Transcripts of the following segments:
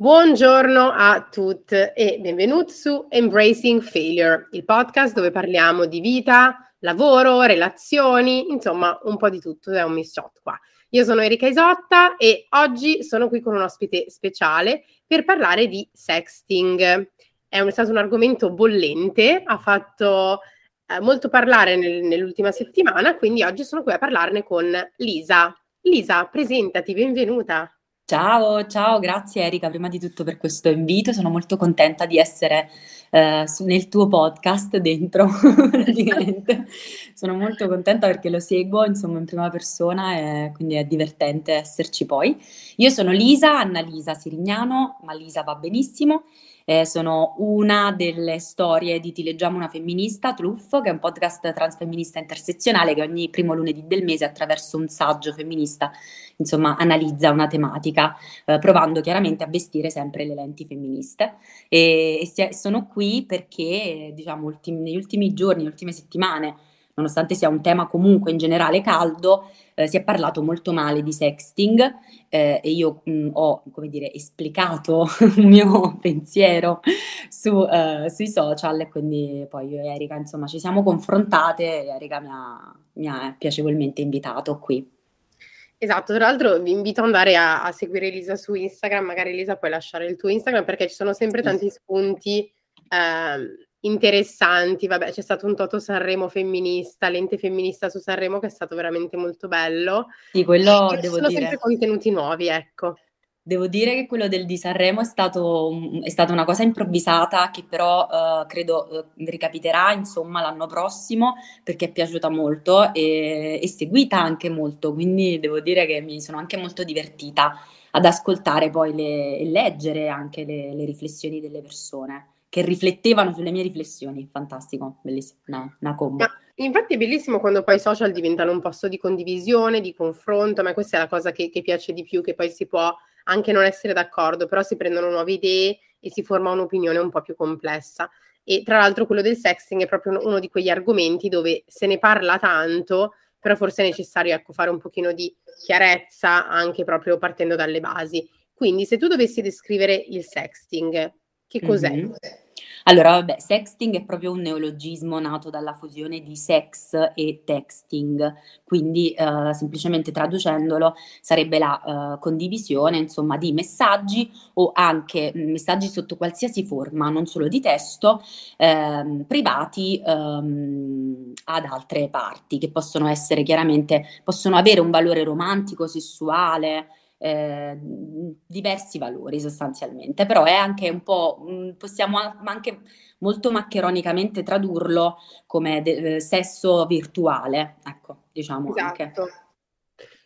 Buongiorno a tutti e benvenuti su Embracing Failure, il podcast dove parliamo di vita, lavoro, relazioni, insomma un po' di tutto, è un shot qua. Io sono Erika Isotta e oggi sono qui con un ospite speciale per parlare di sexting. È, un, è stato un argomento bollente, ha fatto eh, molto parlare nel, nell'ultima settimana, quindi oggi sono qui a parlarne con Lisa. Lisa, presentati, benvenuta. Ciao, ciao, grazie Erika prima di tutto per questo invito, sono molto contenta di essere eh, su, nel tuo podcast dentro praticamente, sono molto contenta perché lo seguo insomma in prima persona e quindi è divertente esserci poi. Io sono Lisa, Anna Lisa Sirignano, ma Lisa va benissimo eh, sono una delle storie di Ti leggiamo una femminista, Truff, che è un podcast transfemminista intersezionale che ogni primo lunedì del mese attraverso un saggio femminista, insomma, analizza una tematica, eh, provando chiaramente a vestire sempre le lenti femministe. E, e sono qui perché, diciamo, ultimi, negli ultimi giorni, nelle ultime settimane, nonostante sia un tema comunque in generale caldo, eh, si è parlato molto male di sexting eh, e io mh, mm, ho, come dire, esplicato il mio pensiero su, eh, sui social e quindi poi io e Erika, insomma, ci siamo confrontate e Erika mi ha, mi ha piacevolmente invitato qui. Esatto, tra l'altro vi invito ad andare a, a, seguire Elisa su Instagram, magari Elisa puoi lasciare il tuo Instagram perché ci sono sempre tanti spunti eh, interessanti. Vabbè, c'è stato un Toto Sanremo femminista, l'ente femminista su Sanremo che è stato veramente molto bello. Sì, quello e devo sono dire. sempre contenuti nuovi, ecco. Devo dire che quello del di Sanremo è, stato, è stata una cosa improvvisata che però uh, credo uh, ricapiterà insomma l'anno prossimo perché è piaciuta molto e, e seguita anche molto, quindi devo dire che mi sono anche molto divertita ad ascoltare poi le, e leggere anche le, le riflessioni delle persone che riflettevano sulle mie riflessioni. Fantastico, bellissimo, una, una combo. Ma infatti è bellissimo quando poi i social diventano un posto di condivisione, di confronto, ma questa è la cosa che, che piace di più, che poi si può anche non essere d'accordo, però si prendono nuove idee e si forma un'opinione un po' più complessa. E tra l'altro quello del sexting è proprio uno di quegli argomenti dove se ne parla tanto, però forse è necessario ecco, fare un pochino di chiarezza anche proprio partendo dalle basi. Quindi se tu dovessi descrivere il sexting, che cos'è? Mm-hmm. Allora, vabbè, sexting è proprio un neologismo nato dalla fusione di sex e texting, quindi uh, semplicemente traducendolo sarebbe la uh, condivisione, insomma, di messaggi o anche messaggi sotto qualsiasi forma, non solo di testo, ehm, privati ehm, ad altre parti, che possono essere chiaramente, possono avere un valore romantico, sessuale, eh, diversi valori sostanzialmente, però è anche un po', mm, possiamo anche molto maccheronicamente tradurlo come de- eh, sesso virtuale, ecco, diciamo esatto. anche.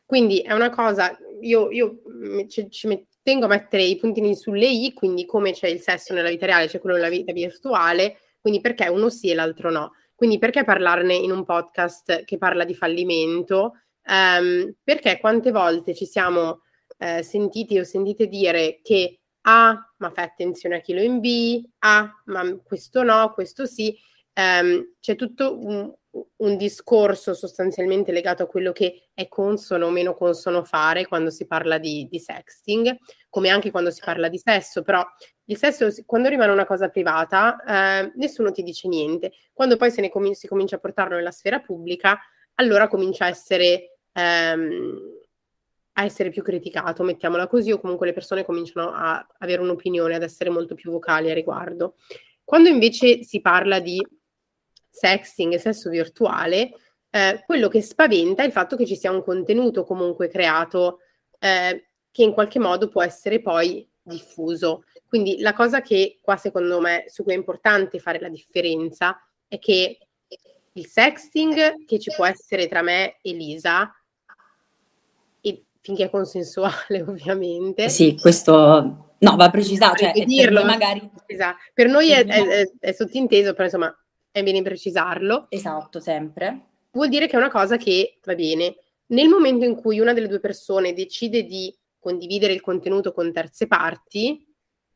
Quindi è una cosa, io, io ci, ci tengo a mettere i puntini sulle i, quindi come c'è il sesso nella vita reale, c'è quello nella vita virtuale, quindi perché uno sì e l'altro no. Quindi perché parlarne in un podcast che parla di fallimento? Um, perché quante volte ci siamo eh, sentiti o sentite dire che ah, ma fai attenzione a chi lo invii, ah, ma questo no, questo sì, um, c'è tutto un, un, discorso sostanzialmente legato a quello che è consono o meno consono fare quando si parla di, di sexting, come anche quando si parla di sesso, però il sesso quando rimane una cosa privata eh, nessuno ti dice niente, quando poi se ne com- si comincia a portarlo nella sfera pubblica, allora comincia a essere... Um, a essere più criticato, mettiamola così, o comunque le persone cominciano a avere un'opinione, ad essere molto più vocali a riguardo. Quando invece si parla di sexting e sesso virtuale, eh, quello che spaventa è il fatto che ci sia un contenuto comunque creato eh, che in qualche modo può essere poi diffuso. Quindi la cosa che qua secondo me su cui è importante fare la differenza è che il sexting che ci può essere tra me e Lisa finché è consensuale ovviamente. Sì, questo no, va precisato, cioè, dirlo, magari... Esatto. Per noi è, è, è, sottinteso, però insomma è bene precisarlo. Esatto, sempre. Vuol dire che è una cosa che va bene. Nel momento in cui una delle due persone decide di condividere il contenuto con terze parti,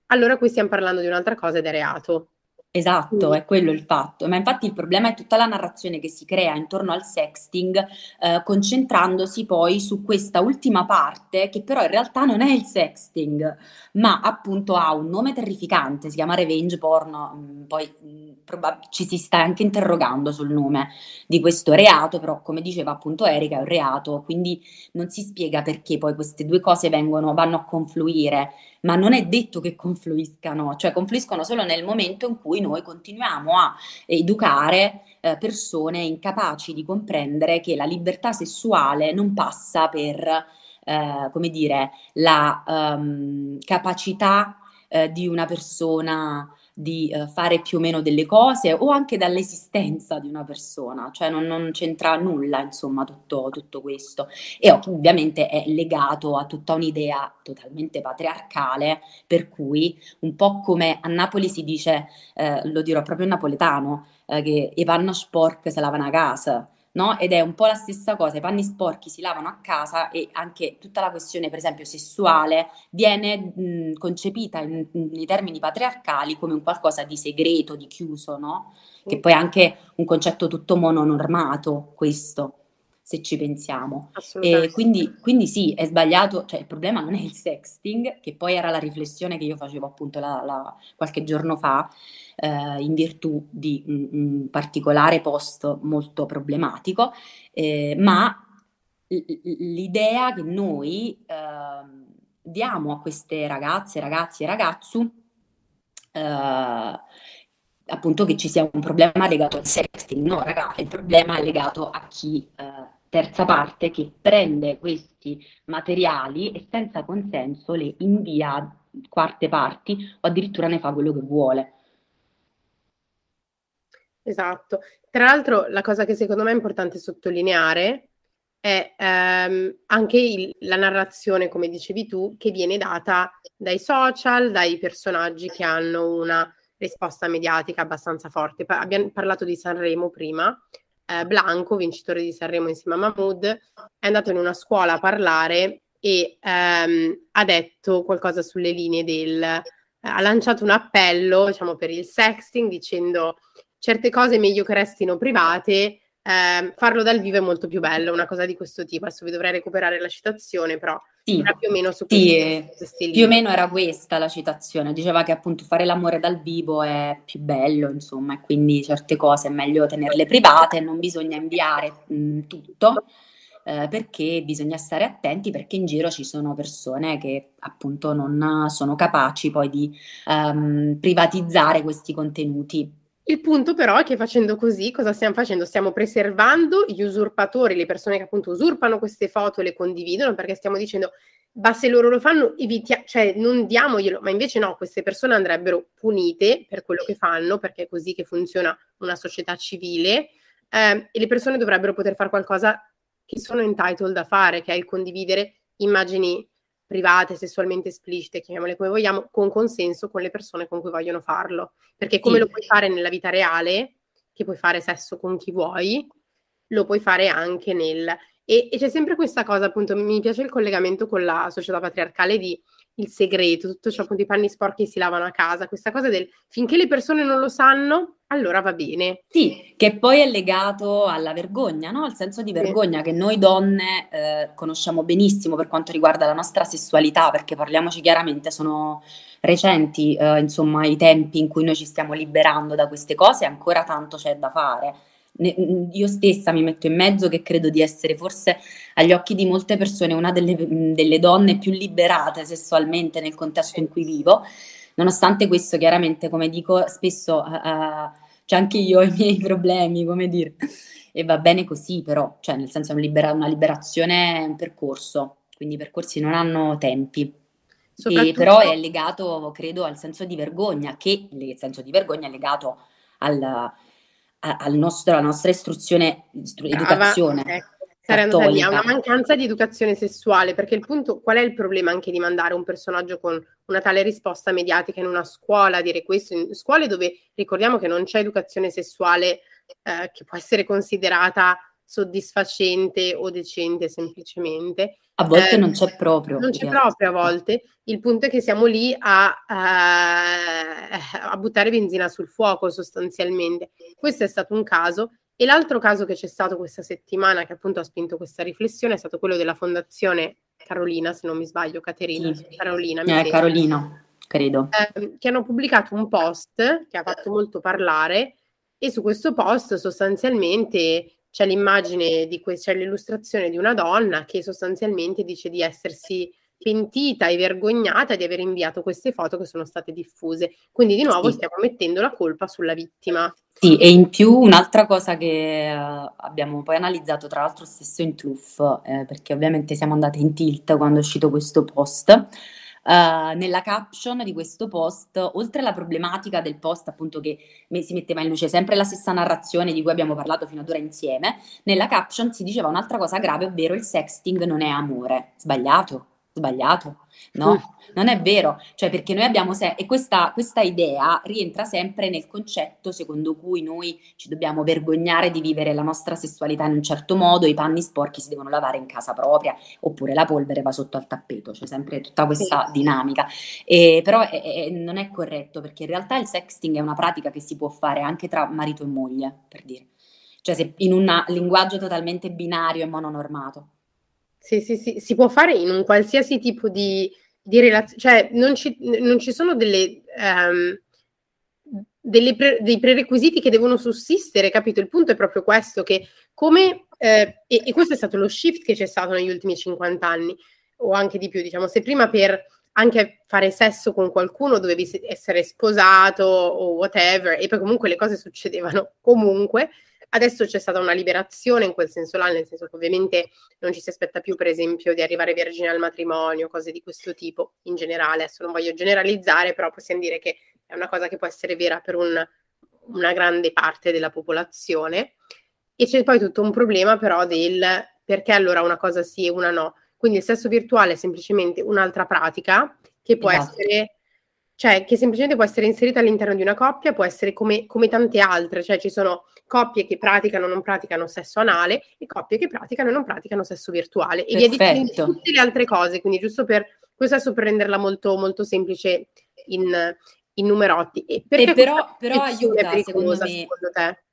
allora qui stiamo parlando di un'altra cosa ed è reato. Esatto, è quello il fatto. Ma infatti il problema è tutta la narrazione che si crea intorno al sexting, eh, concentrandosi poi su questa ultima parte, che però in realtà non è il sexting, ma appunto ha un nome terrificante, si chiama revenge porn. Mm, poi mm, probab- ci si sta anche interrogando sul nome di questo reato, però come diceva appunto Erika è un reato, quindi non si spiega perché poi queste due cose vengono, vanno a confluire ma non è detto che confluiscano, cioè confluiscono solo nel momento in cui noi continuiamo a educare eh, persone incapaci di comprendere che la libertà sessuale non passa per, eh, come dire, la um, capacità eh, di una persona di uh, fare più o meno delle cose o anche dall'esistenza di una persona, cioè non, non c'entra nulla, insomma, tutto, tutto, questo. E ovviamente è legato a tutta un'idea totalmente patriarcale, per cui un po' come a Napoli si dice, eh, lo dirò proprio in napoletano, eh, che i panno sporc se lavano a casa no? Ed è un po' la stessa cosa, i panni sporchi si lavano a casa e anche tutta la questione, per esempio, sessuale viene mh, concepita in, nei termini patriarcali come un qualcosa di segreto, di chiuso, no? Che poi è anche un concetto tutto mononormato, questo se ci pensiamo. E quindi, quindi, sì, è sbagliato, cioè il problema non è il sexting, che poi era la riflessione che io facevo appunto la, la, qualche giorno fa, eh, in virtù di un, un, particolare post molto problematico, eh, ma l'idea che noi eh, diamo a queste ragazze, ragazzi e ragazzu eh, appunto che ci sia un problema legato al sexting. No, ragazzi, il problema è legato a chi eh, terza parte che prende questi materiali e senza consenso le invia a quarte parti o addirittura ne fa quello che vuole. Esatto. Tra l'altro la cosa che secondo me è importante sottolineare è ehm, anche il, la narrazione, come dicevi tu, che viene data dai social, dai personaggi che hanno una risposta mediatica abbastanza forte. Pa- abbiamo parlato di Sanremo prima, eh, Blanco, vincitore di Sanremo insieme a Mahmood, è andato in una scuola a parlare e ehm, ha detto qualcosa sulle linee del... Eh, ha lanciato un appello, diciamo, per il sexting dicendo certe cose meglio che restino private, eh, farlo dal vivo è molto più bello, una cosa di questo tipo. Adesso vi dovrei recuperare la citazione, però sì, più o meno su sì, questi, più o meno era questa la citazione, diceva che appunto fare l'amore dal vivo è più bello, insomma, e quindi certe cose è meglio tenerle private, non bisogna inviare mh, tutto, eh, perché bisogna stare attenti perché in giro ci sono persone che appunto non sono capaci poi di um, privatizzare questi contenuti. Il punto però è che facendo così, cosa stiamo facendo? Stiamo preservando gli usurpatori, le persone che appunto usurpano queste foto e le condividono, perché stiamo dicendo, ma se loro lo fanno, evitia- cioè non diamoglielo, ma invece no, queste persone andrebbero punite per quello che fanno, perché è così che funziona una società civile, eh, e le persone dovrebbero poter fare qualcosa che sono entitled a fare, che è il condividere immagini private, sessualmente esplicite, chiamiamole come vogliamo, con consenso con le persone con cui vogliono farlo. Perché come sì. lo puoi fare nella vita reale, che puoi fare sesso con chi vuoi, lo puoi fare anche nel... E, e c'è sempre questa cosa, appunto, mi piace il collegamento con la società patriarcale di il segreto, tutto ciò, appunto, i panni sporchi si lavano a casa, questa cosa del finché le persone non lo sanno, allora va bene. Sì, che poi è legato alla vergogna, no? Al senso di vergogna sì. che noi donne eh, conosciamo benissimo per quanto riguarda la nostra sessualità, perché parliamoci chiaramente, sono recenti, eh, insomma, i tempi in cui noi ci stiamo liberando da queste cose, ancora tanto c'è da fare io stessa mi metto in mezzo che credo di essere forse agli occhi di molte persone una delle, delle donne più liberate sessualmente nel contesto in cui vivo. Nonostante questo, chiaramente, come dico, spesso uh, c'è anche io i miei problemi, come dire, e va bene così, però, cioè, nel senso, è una, libera- una liberazione, è un percorso, quindi i percorsi non hanno tempi. E, però è legato, credo, al senso di vergogna, che il senso di vergogna è legato al, al nostro, alla nostra istruzione, educazione. Ecco. Sarei una mancanza di educazione sessuale, perché il punto, qual è il problema anche di mandare un personaggio con una tale risposta mediatica in una scuola, dire questo, in scuole dove ricordiamo che non c'è educazione sessuale eh, che può essere considerata soddisfacente o decente semplicemente. A volte eh, non c'è proprio. Non c'è proprio a volte. Il punto è che siamo lì a, a, a, buttare benzina sul fuoco sostanzialmente. Questo è stato un caso. E l'altro caso che c'è stato questa settimana, che appunto ha spinto questa riflessione, è stato quello della Fondazione Carolina, se non mi sbaglio, Caterina, sì. Carolina. Mi eh, Carolina, credo. Eh, che hanno pubblicato un post che ha fatto molto parlare e su questo post sostanzialmente c'è l'immagine di que- c'è l'illustrazione di una donna che sostanzialmente dice di essersi pentita e vergognata di aver inviato queste foto che sono state diffuse. Quindi di nuovo sì. stiamo mettendo la colpa sulla vittima. Sì, e in più un'altra cosa che uh, abbiamo poi analizzato, tra l'altro stesso in Truff, eh, perché ovviamente siamo andate in tilt quando è uscito questo post, Uh, nella caption di questo post, oltre alla problematica del post, appunto, che si metteva in luce sempre la stessa narrazione di cui abbiamo parlato fino ad ora insieme, nella caption si diceva un'altra cosa grave, ovvero il sexting non è amore. Sbagliato sbagliato. No, non è vero, cioè perché noi abbiamo se- e questa, questa, idea rientra sempre nel concetto secondo cui noi ci dobbiamo vergognare di vivere la nostra sessualità in un certo modo, i panni sporchi si devono lavare in casa propria, oppure la polvere va sotto al tappeto, c'è sempre tutta questa dinamica. E, però è, è, non è corretto perché in realtà il sexting è una pratica che si può fare anche tra marito e moglie, per dire. Cioè se in un linguaggio totalmente binario e mononormato. Sì, sì, sì, si può fare in un qualsiasi tipo di, di relazione, cioè non ci, non ci, sono delle, um, delle pre, dei prerequisiti che devono sussistere, capito? Il punto è proprio questo, che come, eh, e, e, questo è stato lo shift che c'è stato negli ultimi 50 anni, o anche di più, diciamo, se prima per anche fare sesso con qualcuno dovevi essere sposato o whatever, e poi comunque le cose succedevano comunque, Adesso c'è stata una liberazione in quel senso là, nel senso che ovviamente non ci si aspetta più, per esempio, di arrivare vergine al matrimonio, cose di questo tipo in generale. Adesso non voglio generalizzare, però possiamo dire che è una cosa che può essere vera per un, una grande parte della popolazione. E c'è poi tutto un problema però del perché allora una cosa sì e una no. Quindi il sesso virtuale è semplicemente un'altra pratica che può esatto. essere cioè che semplicemente può essere inserita all'interno di una coppia, può essere come, come tante altre, cioè ci sono coppie che praticano o non praticano sesso anale e coppie che praticano e non praticano sesso virtuale e via di tutte le altre cose, quindi giusto per questo adesso per renderla molto, molto semplice in, in numerotti. E, e però, però aiuta secondo me, secondo te?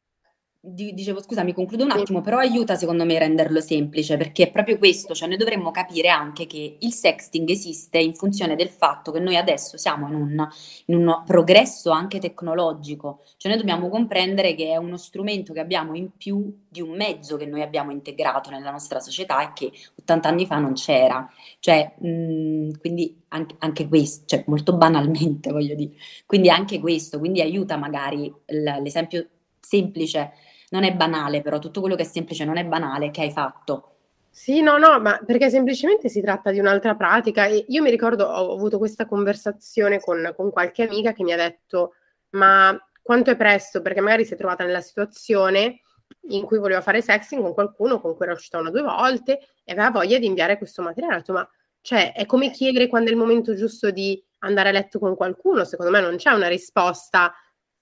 Dicevo scusami, concludo un attimo, però aiuta secondo me a renderlo semplice perché è proprio questo, cioè noi dovremmo capire anche che il sexting esiste in funzione del fatto che noi adesso siamo in un, in un progresso anche tecnologico, cioè noi dobbiamo comprendere che è uno strumento che abbiamo in più di un mezzo che noi abbiamo integrato nella nostra società e che 80 anni fa non c'era, cioè mh, quindi anche, anche, questo, cioè molto banalmente voglio dire, quindi anche questo, quindi aiuta magari l'esempio semplice non è banale, però tutto quello che è semplice non è banale che hai fatto. Sì, no, no, ma perché semplicemente si tratta di un'altra pratica. E io mi ricordo, ho avuto questa conversazione con, con qualche amica che mi ha detto, ma quanto è presto? Perché magari si è trovata nella situazione in cui voleva fare sexting con qualcuno con cui era uscita una o due volte e aveva voglia di inviare questo materiale. Ho detto, ma cioè, è come chiedere quando è il momento giusto di andare a letto con qualcuno. Secondo me non c'è una risposta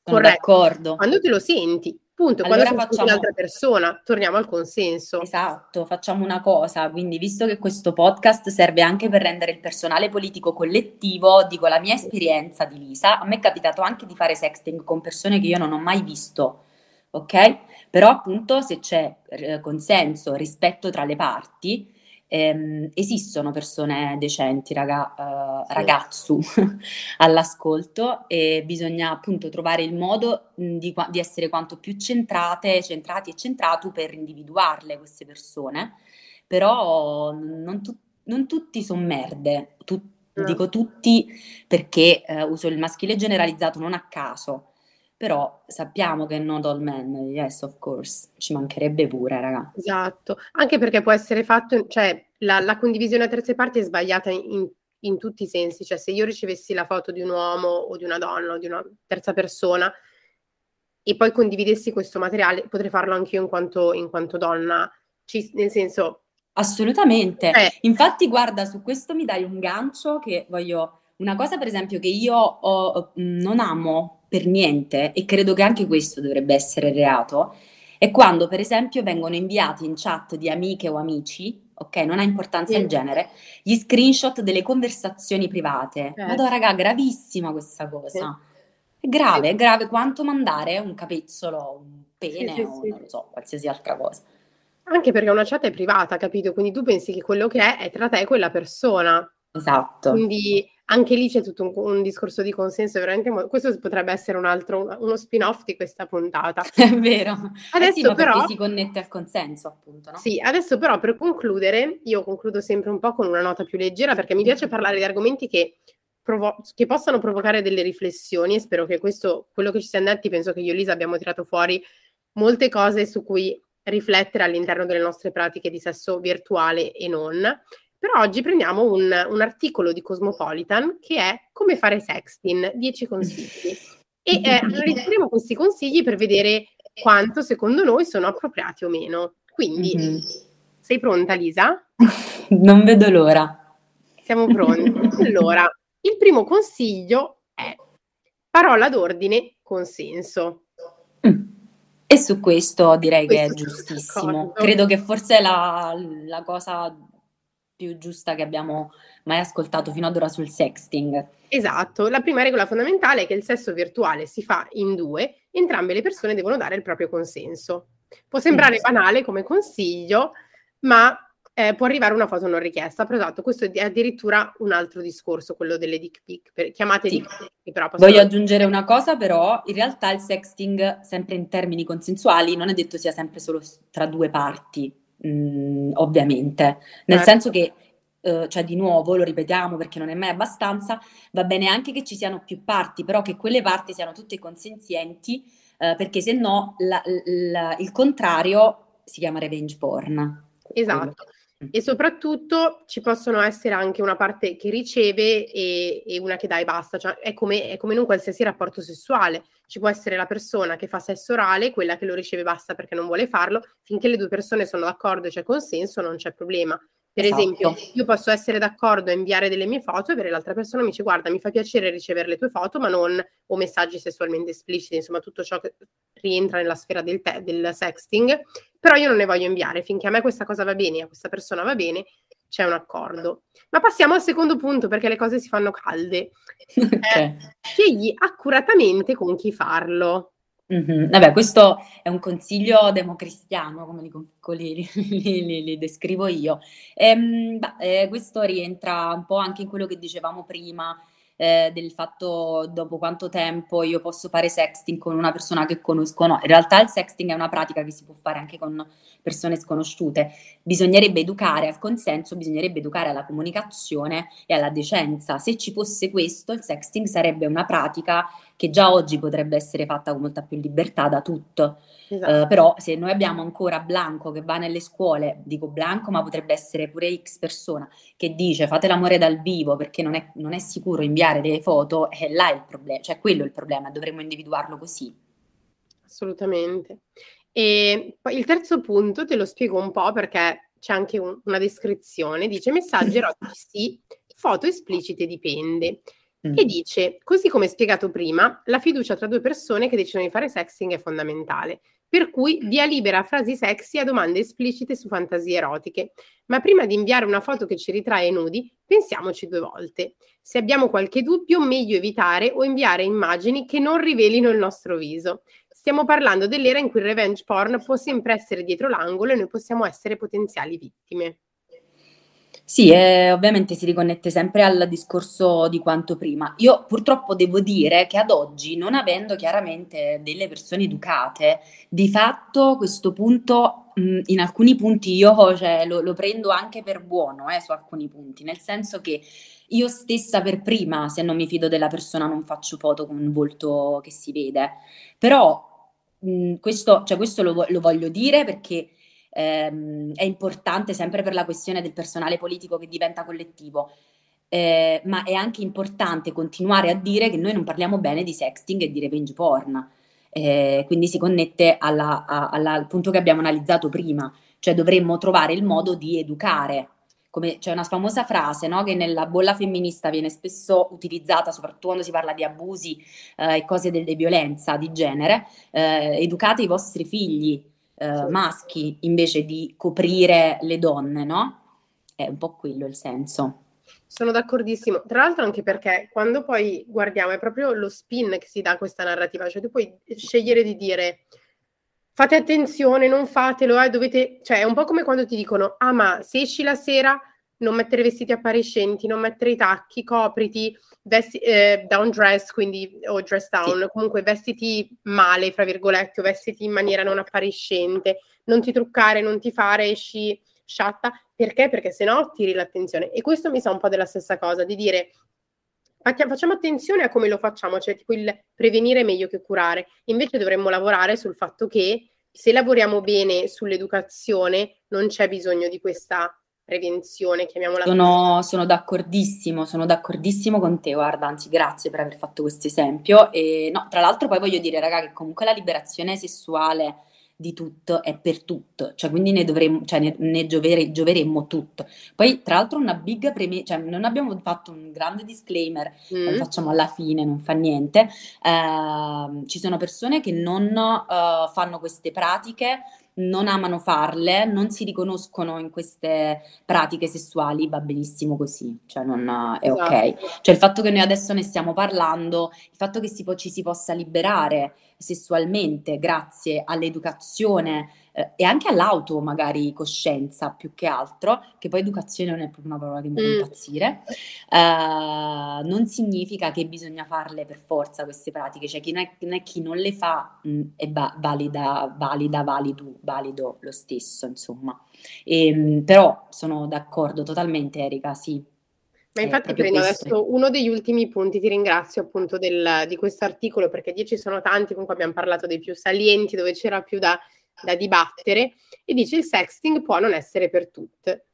corretta. D'accordo. Quando te lo senti. Punto, allora quando facciamo l'altra persona, torniamo al consenso. Esatto, facciamo una cosa, quindi visto che questo podcast serve anche per rendere il personale politico collettivo, dico la mia esperienza di Lisa, a me è capitato anche di fare sexting con persone che io non ho mai visto, ok? Però appunto se c'è eh, consenso, rispetto tra le parti, ehm, esistono persone decenti, raga, uh, sì. ragazzu, all'ascolto e bisogna appunto trovare il modo di, di, essere quanto più centrate, centrati e centrato per individuarle queste persone, però non, tu, non tutti sono merde, tu, no. dico tutti perché uh, uso il maschile generalizzato non a caso, però sappiamo che not all men, yes of course, ci mancherebbe pure, raga. Esatto, anche perché può essere fatto, cioè la, la condivisione a terze parti è sbagliata in, in, tutti i sensi, cioè se io ricevessi la foto di un uomo o di una donna o di una terza persona e poi condividessi questo materiale, potrei farlo anch'io in quanto, in quanto donna, ci, nel senso... Assolutamente, eh. infatti guarda, su questo mi dai un gancio che voglio... Una cosa per esempio che io ho, non amo per niente, e credo che anche questo dovrebbe essere reato, è quando, per esempio, vengono inviati in chat di amiche o amici, ok, non ha importanza il genere, gli screenshot delle conversazioni private. Eh. Madonna, raga, gravissima questa cosa. È grave, è grave quanto mandare un capezzolo, un pene sì, sì, o non lo so, qualsiasi altra cosa. Anche perché una chat è privata, capito? Quindi tu pensi che quello che è è tra te e quella persona. Esatto. Quindi anche lì c'è tutto un, un discorso di consenso, veramente mo- questo potrebbe essere un altro, uno spin-off di questa puntata. È vero. Adesso eh sì, però si connette al consenso, appunto. No? Sì, adesso però per concludere, io concludo sempre un po' con una nota più leggera perché mi piace parlare di argomenti che provo- che possano provocare delle riflessioni e spero che questo, quello che ci siamo detti, penso che io e Lisa abbiamo tirato fuori molte cose su cui riflettere all'interno delle nostre pratiche di sesso virtuale e non. Però oggi prendiamo un, un articolo di Cosmopolitan che è Come fare sexting, 10 consigli. E eh, analizzeremo questi consigli per vedere quanto secondo noi sono appropriati o meno. Quindi, mm-hmm. sei pronta Lisa? Non vedo l'ora. Siamo pronti. Allora, il primo consiglio è parola d'ordine, consenso. Mm. E su questo direi questo che è giustissimo. D'accordo. Credo che forse la, la cosa più giusta che abbiamo mai ascoltato fino ad ora sul sexting. Esatto, la prima regola fondamentale è che il sesso virtuale si fa in due, entrambe le persone devono dare il proprio consenso. Può sembrare banale come consiglio, ma eh, può arrivare una foto non richiesta, però esatto, questo è addirittura un altro discorso, quello delle dick pic, per, chiamate sì. dick pic. Però Voglio aggiungere una cosa però, in realtà il sexting, sempre in termini consensuali, non è detto sia sempre solo tra due parti, mh, mm, ovviamente, nel certo. senso che Uh, cioè di nuovo lo ripetiamo perché non è mai abbastanza, va bene anche che ci siano più parti, però che quelle parti siano tutte consenzienti, uh, perché se no la, la, il contrario si chiama revenge porn. Esatto. E soprattutto ci possono essere anche una parte che riceve e, e una che dà e basta, cioè è come, è come in un qualsiasi rapporto sessuale. Ci può essere la persona che fa sesso orale, quella che lo riceve basta perché non vuole farlo, finché le due persone sono d'accordo e c'è consenso non c'è problema. Per esatto. esempio, io posso essere d'accordo a inviare delle mie foto e avere l'altra persona mi dice guarda, mi fa piacere ricevere le tue foto, ma non o messaggi sessualmente espliciti, insomma tutto ciò che rientra nella sfera del, te- del sexting, però io non ne voglio inviare, finché a me questa cosa va bene, a questa persona va bene, c'è un accordo. Ma passiamo al secondo punto perché le cose si fanno calde. Okay. Eh, scegli accuratamente con chi farlo. Mm-hmm. Vabbè, questo è un consiglio democristiano, come li, li, li, li descrivo io. Ehm, bah, eh, questo rientra un po' anche in quello che dicevamo prima, eh, del fatto dopo quanto tempo io posso fare sexting con una persona che conosco. No, in realtà il sexting è una pratica che si può fare anche con persone sconosciute. Bisognerebbe educare al consenso, bisognerebbe educare alla comunicazione e alla decenza. Se ci fosse questo, il sexting sarebbe una pratica che già oggi potrebbe essere fatta con molta più libertà da tutto. Esatto. Uh, però se noi abbiamo ancora Blanco che va nelle scuole, dico Blanco, ma potrebbe essere pure X persona che dice fate l'amore dal vivo perché non è, non è sicuro inviare delle foto, è là il problema, cioè quello è il problema, dovremmo individuarlo così. Assolutamente. E poi il terzo punto te lo spiego un po' perché c'è anche un, una descrizione, dice messaggi erotici sì, foto esplicite dipende. Mm. E dice, così come spiegato prima, la fiducia tra due persone che decidono di fare sexting è fondamentale, per cui via libera a frasi sexy a domande esplicite su fantasie erotiche. Ma prima di inviare una foto che ci ritrae nudi, pensiamoci due volte. Se abbiamo qualche dubbio, meglio evitare o inviare immagini che non rivelino il nostro viso. Stiamo parlando dell'era in cui il revenge porn può sempre essere dietro l'angolo e noi possiamo essere potenziali vittime. Sì, eh, ovviamente si riconnette sempre al discorso di quanto prima. Io purtroppo devo dire che ad oggi, non avendo chiaramente delle persone educate, di fatto questo punto, mh, in alcuni punti io cioè, lo, lo, prendo anche per buono, eh, su alcuni punti, nel senso che io stessa per prima, se non mi fido della persona, non faccio foto con un volto che si vede. Però mh, questo, cioè, questo lo, lo voglio dire perché ehm, è importante sempre per la questione del personale politico che diventa collettivo. Eh, ma è anche importante continuare a dire che noi non parliamo bene di sexting e di revenge porn. Eh, quindi si connette alla, a, alla, al punto che abbiamo analizzato prima, cioè dovremmo trovare il modo di educare. Come, c'è una famosa frase no, che nella bolla femminista viene spesso utilizzata, soprattutto quando si parla di abusi eh, e cose delle violenza di genere, eh, educate i vostri figli eh, maschi invece di coprire le donne, no? È un po' quello il senso. Sono d'accordissimo. Tra l'altro anche perché quando poi guardiamo è proprio lo spin che si dà a questa narrativa, cioè tu puoi scegliere di dire fate attenzione, non fatelo, eh, dovete, cioè è un po' come quando ti dicono "Ah, ma se esci la sera non mettere vestiti appariscenti, non mettere i tacchi, copriti, vesti, eh, down dress, quindi o dress down, sì. comunque vestiti male, fra virgolette, o vestiti in maniera non appariscente, non ti truccare, non ti fare, esci sciatta, perché? Perché se no tiri l'attenzione. E questo mi sa un po' della stessa cosa, di dire facciamo attenzione a come lo facciamo, cioè tipo il prevenire è meglio che curare. Invece dovremmo lavorare sul fatto che se lavoriamo bene sull'educazione non c'è bisogno di questa prevenzione, chiamiamola sono, sono, d'accordissimo, sono d'accordissimo con te, guarda, anzi grazie per aver fatto questo esempio. E, no, tra l'altro poi voglio dire, raga, che comunque la liberazione sessuale di tutto è per tutto, cioè quindi ne dovremmo, cioè ne, ne giovere, gioveremmo tutto. Poi tra l'altro una big premessa, cioè non abbiamo fatto un grande disclaimer, mm. lo facciamo alla fine, non fa niente, uh, ci sono persone che non uh, fanno queste pratiche non amano farle, non si riconoscono in queste pratiche sessuali, va benissimo così, cioè non è esatto. ok. Cioè il fatto che noi adesso ne stiamo parlando, il fatto che si po- ci si possa liberare sessualmente grazie all'educazione eh, e anche all'auto magari coscienza più che altro, che poi educazione non è proprio una parola che mi fa mm. impazzire, eh, non significa che bisogna farle per forza queste pratiche, cioè chi non è, non è chi non le fa mh, mm, è va- valida, valida, valido, valido lo stesso, insomma. E, ehm, però sono d'accordo totalmente Erika, sì, ma infatti prendo adesso uno degli ultimi punti, ti ringrazio appunto del, di questo articolo perché ci sono tanti, comunque abbiamo parlato dei più salienti, dove c'era più da, da dibattere, e dice il sexting può non essere per tutte,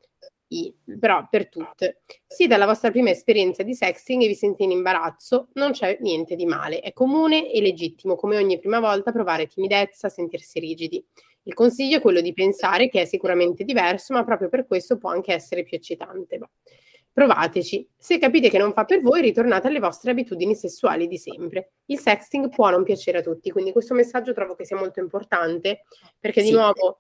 I, però per tutte. Se dalla vostra prima esperienza di sexting e vi sentite in imbarazzo, non c'è niente di male, è comune e legittimo come ogni prima volta provare timidezza, sentirsi rigidi. Il consiglio è quello di pensare che è sicuramente diverso, ma proprio per questo può anche essere più eccitante. Boh. Provateci. Se capite che non fa per voi, ritornate alle vostre abitudini sessuali di sempre. Il sexting può non piacere a tutti, quindi questo messaggio trovo che sia molto importante perché di nuovo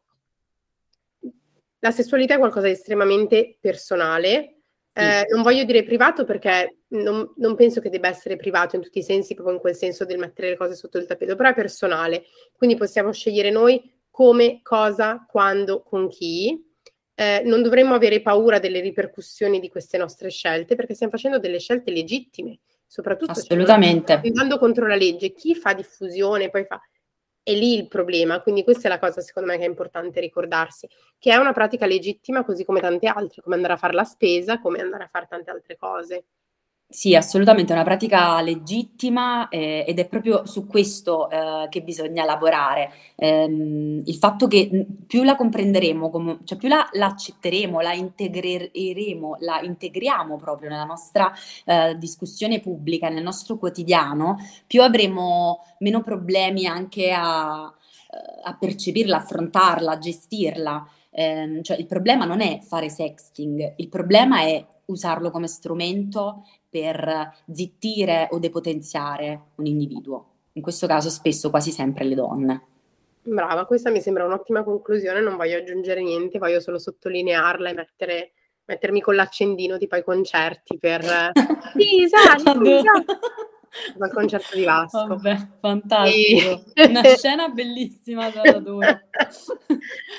la sessualità è qualcosa di estremamente personale. Eh, non voglio dire privato perché non, non, penso che debba essere privato in tutti i sensi, proprio in quel senso del mettere le cose sotto il tappeto, però è personale. Quindi possiamo scegliere noi come, cosa, quando, con chi eh, non dovremmo avere paura delle ripercussioni di queste nostre scelte perché stiamo facendo delle scelte legittime, soprattutto assolutamente andando contro la legge. Chi fa diffusione poi fa è lì il problema, quindi questa è la cosa secondo me che è importante ricordarsi, che è una pratica legittima così come tante altre, come andare a fare la spesa, come andare a fare tante altre cose. Sì, assolutamente, è una pratica legittima eh, ed è proprio su questo eh, che bisogna lavorare. Ehm, il fatto che più la comprenderemo, come, cioè più la, la, accetteremo, la integreremo, la integriamo proprio nella nostra eh, discussione pubblica, nel nostro quotidiano, più avremo meno problemi anche a, a percepirla, affrontarla, gestirla. Ehm, cioè, il problema non è fare sexting, il problema è usarlo come strumento per zittire o depotenziare un individuo. In questo caso spesso quasi sempre le donne. Brava, questa mi sembra un'ottima conclusione, non voglio aggiungere niente, voglio solo sottolinearla e mettere, mettermi con l'accendino tipo ai concerti per... Lisa, Lisa! Al concerto di Vasco. Vabbè, fantastico. E... Una scena bellissima da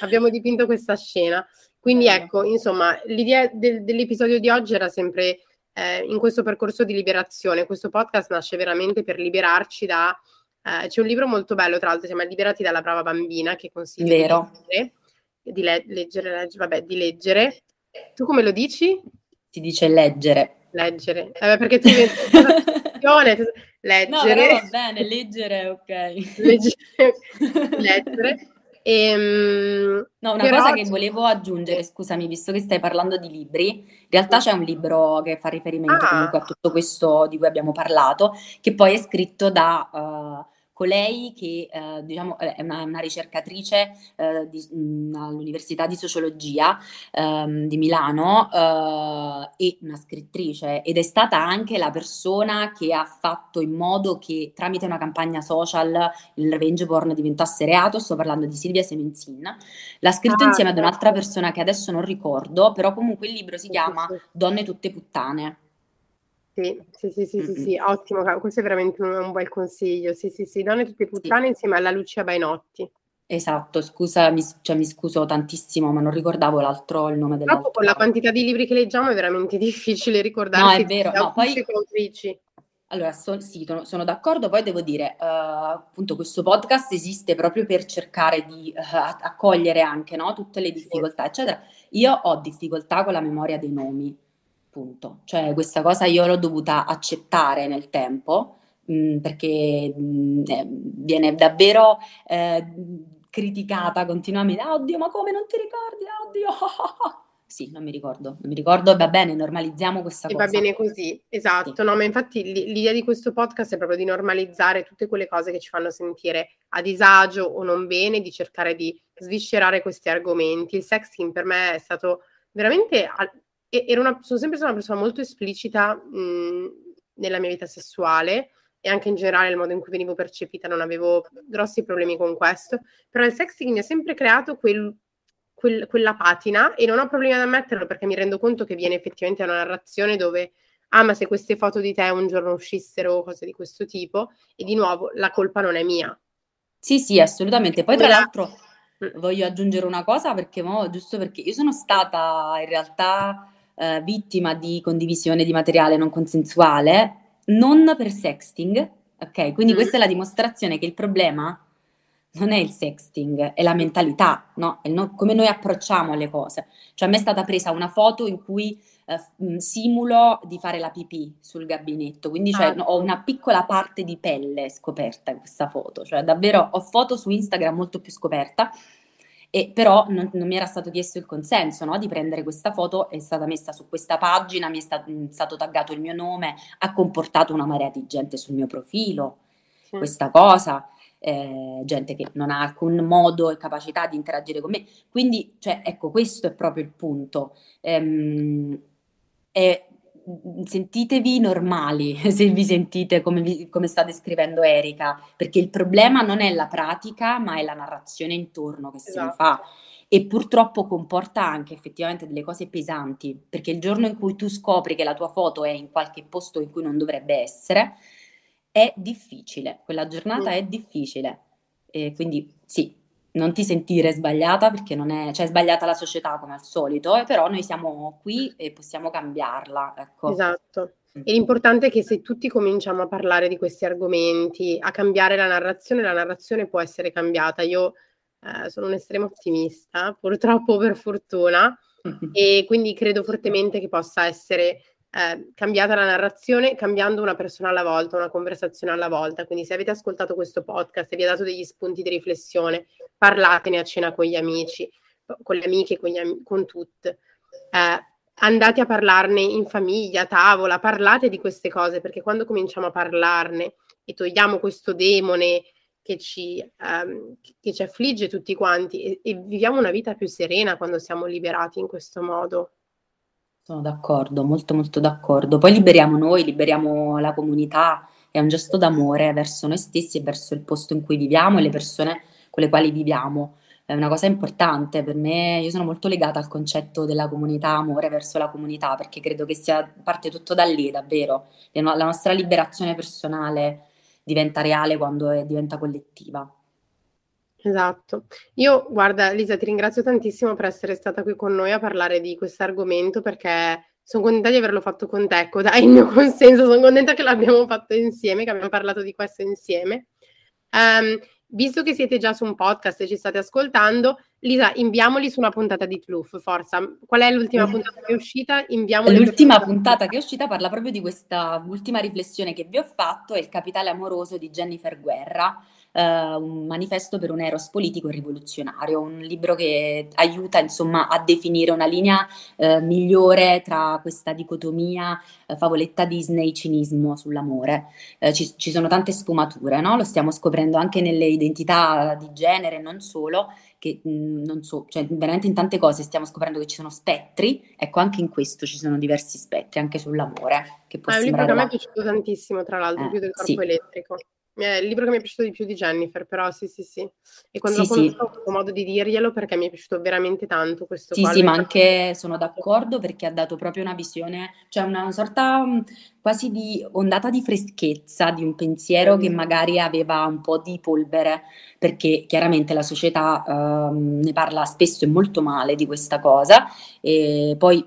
Abbiamo dipinto questa scena. Quindi ecco, insomma, l'idea del, dell'episodio di oggi era sempre eh, in questo percorso di liberazione. Questo podcast nasce veramente per liberarci da... Eh, c'è un libro molto bello, tra l'altro, si chiama Liberati dalla brava bambina, che consiglio Vero. di leggere, di le- leggere, leggere, vabbè, di leggere. Tu come lo dici? Si dice leggere. Leggere. Eh, perché tu leggere. No, va bene, leggere, ok. leggere. leggere. Ehm, no, una cosa che volevo aggiungere, scusami, visto che stai parlando di libri, in realtà c'è un libro che fa riferimento ah. comunque a tutto questo di cui abbiamo parlato, che poi è scritto da uh, colei che eh, diciamo, è una, una ricercatrice eh, di, mh, all'Università di Sociologia ehm, di Milano eh, e una scrittrice ed è stata anche la persona che ha fatto in modo che tramite una campagna social il revenge porn diventasse reato, sto parlando di Silvia Semenzin, l'ha scritto ah, insieme ad un'altra persona che adesso non ricordo, però comunque il libro si chiama Donne tutte puttane. Sì, sì, sì, sì, sì, sì, ottimo, questo è veramente un, un bel consiglio. Sì, sì, sì, Donne tutte puttane sì. insieme alla Lucia Bainotti. Esatto, scusa, mi, cioè, mi scuso tantissimo, ma non ricordavo l'altro, il nome dell'altro. Dopo con la quantità di libri che leggiamo è veramente difficile ricordarsi. No, è vero, no, poi... Allora, so, sì, sono, d'accordo, poi devo dire, uh, appunto, questo podcast esiste proprio per cercare di uh, accogliere anche no, tutte le difficoltà, eccetera. Io ho difficoltà con la memoria dei nomi punto. Cioè questa cosa io l'ho dovuta accettare nel tempo mh, mm, perché mh, mm, eh, viene davvero eh, criticata continuamente. Ah, oddio, ma come non ti ricordi? Ah, oddio. Sì, non mi ricordo, non mi ricordo, va bene, normalizziamo questa e cosa. va bene così, esatto. Sì. No, ma infatti l'idea di questo podcast è proprio di normalizzare tutte quelle cose che ci fanno sentire a disagio o non bene, di cercare di sviscerare questi argomenti. Il sexting per me è stato veramente una, sono sempre stata una persona molto esplicita mh, nella mia vita sessuale e anche in generale il modo in cui venivo percepita, non avevo grossi problemi con questo, però il sexting mi ha sempre creato quel, quel, quella patina e non ho problemi ad ammetterlo perché mi rendo conto che viene effettivamente una narrazione dove ah ma se queste foto di te un giorno uscissero o cose di questo tipo e di nuovo la colpa non è mia. Sì, sì, assolutamente. Poi tra l'altro voglio aggiungere una cosa perché mo, giusto perché io sono stata in realtà eh, vittima di condivisione di materiale non consensuale, non per sexting, ok? Quindi mm. questa è la dimostrazione che il problema non è il sexting, è la mentalità, no? È no, come noi approcciamo alle cose. Cioè a me è stata presa una foto in cui eh, simulo di fare la pipì sul gabinetto, quindi cioè, ah. ho una piccola parte di pelle scoperta in questa foto, cioè davvero ho foto su Instagram molto più scoperta e però non, non, mi era stato chiesto il consenso no, di prendere questa foto, è stata messa su questa pagina, mi è stato, è stato taggato il mio nome, ha comportato una marea di gente sul mio profilo, sì. questa cosa, eh, gente che non ha alcun modo e capacità di interagire con me. Quindi, cioè, ecco, questo è proprio il punto. Ehm, è, sentitevi normali se vi sentite come, vi, come, sta descrivendo Erika, perché il problema non è la pratica, ma è la narrazione intorno che esatto. ne fa. E purtroppo comporta anche effettivamente delle cose pesanti, perché il giorno in cui tu scopri che la tua foto è in qualche posto in cui non dovrebbe essere, è difficile, quella giornata mm. è difficile. E quindi sì, non ti sentire sbagliata perché non è, cioè è sbagliata la società come al solito, eh, però noi siamo qui e possiamo cambiarla. Ecco. Esatto. Mm. E l'importante è che se tutti cominciamo a parlare di questi argomenti, a cambiare la narrazione, la narrazione può essere cambiata. Io eh, sono un estremo ottimista, purtroppo per fortuna, e quindi credo fortemente che possa essere eh, cambiata la narrazione cambiando una persona alla volta, una conversazione alla volta. Quindi se avete ascoltato questo podcast e vi ha dato degli spunti di riflessione, parlatene a cena con gli amici, con le amiche, con, am- con tutte. Eh, andate a parlarne in famiglia, a tavola, parlate di queste cose, perché quando cominciamo a parlarne e togliamo questo demone che ci, um, che ci affligge tutti quanti e, e viviamo una vita più serena quando siamo liberati in questo modo. Sono d'accordo, molto molto d'accordo. Poi liberiamo noi, liberiamo la comunità, è un gesto d'amore verso noi stessi e verso il posto in cui viviamo e le persone con le quali viviamo. È una cosa importante per me, io sono molto legata al concetto della comunità, amore verso la comunità, perché credo che sia parte tutto da lì, davvero. La nostra liberazione personale diventa reale quando è, diventa collettiva. Esatto. Io, guarda, Lisa, ti ringrazio tantissimo per essere stata qui con noi a parlare di questo argomento perché sono contenta di averlo fatto con te, ecco, dai il mio consenso, sono contenta che l'abbiamo fatto insieme, che abbiamo parlato di questo insieme. Um, visto che siete già su un podcast e ci state ascoltando, Lisa, inviamoli su una puntata di Tluff, forza. Qual è l'ultima puntata che è uscita? Inviamoli l'ultima puntata che è uscita parla proprio di questa ultima riflessione che vi ho fatto, è il capitale amoroso di Jennifer Guerra, eh, un manifesto per un eros politico e rivoluzionario, un libro che aiuta insomma a definire una linea eh, migliore tra questa dicotomia eh, favoletta Disney cinismo sull'amore. Eh, ci, ci, sono tante sfumature, no? lo stiamo scoprendo anche nelle identità di genere, non solo, che mh, mm, non so, cioè veramente in tante cose stiamo scoprendo che ci sono spettri, ecco anche in questo ci sono diversi spettri, anche sull'amore. Che può ah, è un libro che a me è piaciuto tantissimo, tra l'altro, eh, più del corpo sì. elettrico. È il libro che mi è piaciuto di più di Jennifer, però sì, sì, sì. E quando sì, l'ho conosciuto ho avuto modo di dirglielo perché mi è piaciuto veramente tanto questo Sì, sì, ma anche sono d'accordo perché ha dato proprio una visione, cioè una sorta mm, quasi di ondata di freschezza, di un pensiero mm. che magari aveva un po' di polvere, perché chiaramente la società uh, ne parla spesso e molto male di questa cosa e poi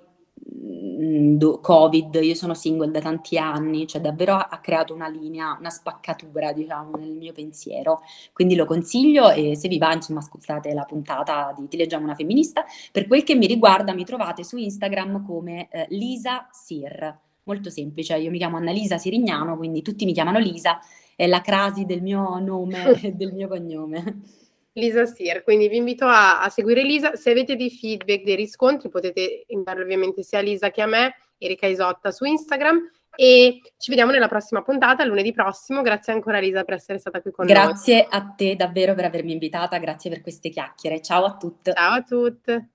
Covid, io sono single da tanti anni, cioè davvero ha creato una linea, una spaccatura, diciamo, nel mio pensiero. Quindi lo consiglio e se vi va, insomma, ascoltate la puntata di Ti leggiamo una femminista. Per quel che mi riguarda, mi trovate su Instagram come eh, Lisa Sir. Molto semplice, io mi chiamo Annalisa Sirignano, quindi tutti mi chiamano Lisa, è la crasi del mio nome e del mio cognome. Lisa Stier, quindi vi invito a, a, seguire Lisa. Se avete dei feedback, dei riscontri, potete inviarli ovviamente sia a Lisa che a me, Erika Isotta su Instagram. E ci vediamo nella prossima puntata, lunedì prossimo. Grazie ancora Lisa per essere stata qui con grazie noi. Grazie a te davvero per avermi invitata, grazie per queste chiacchiere. Ciao a tutte. Ciao a tutte.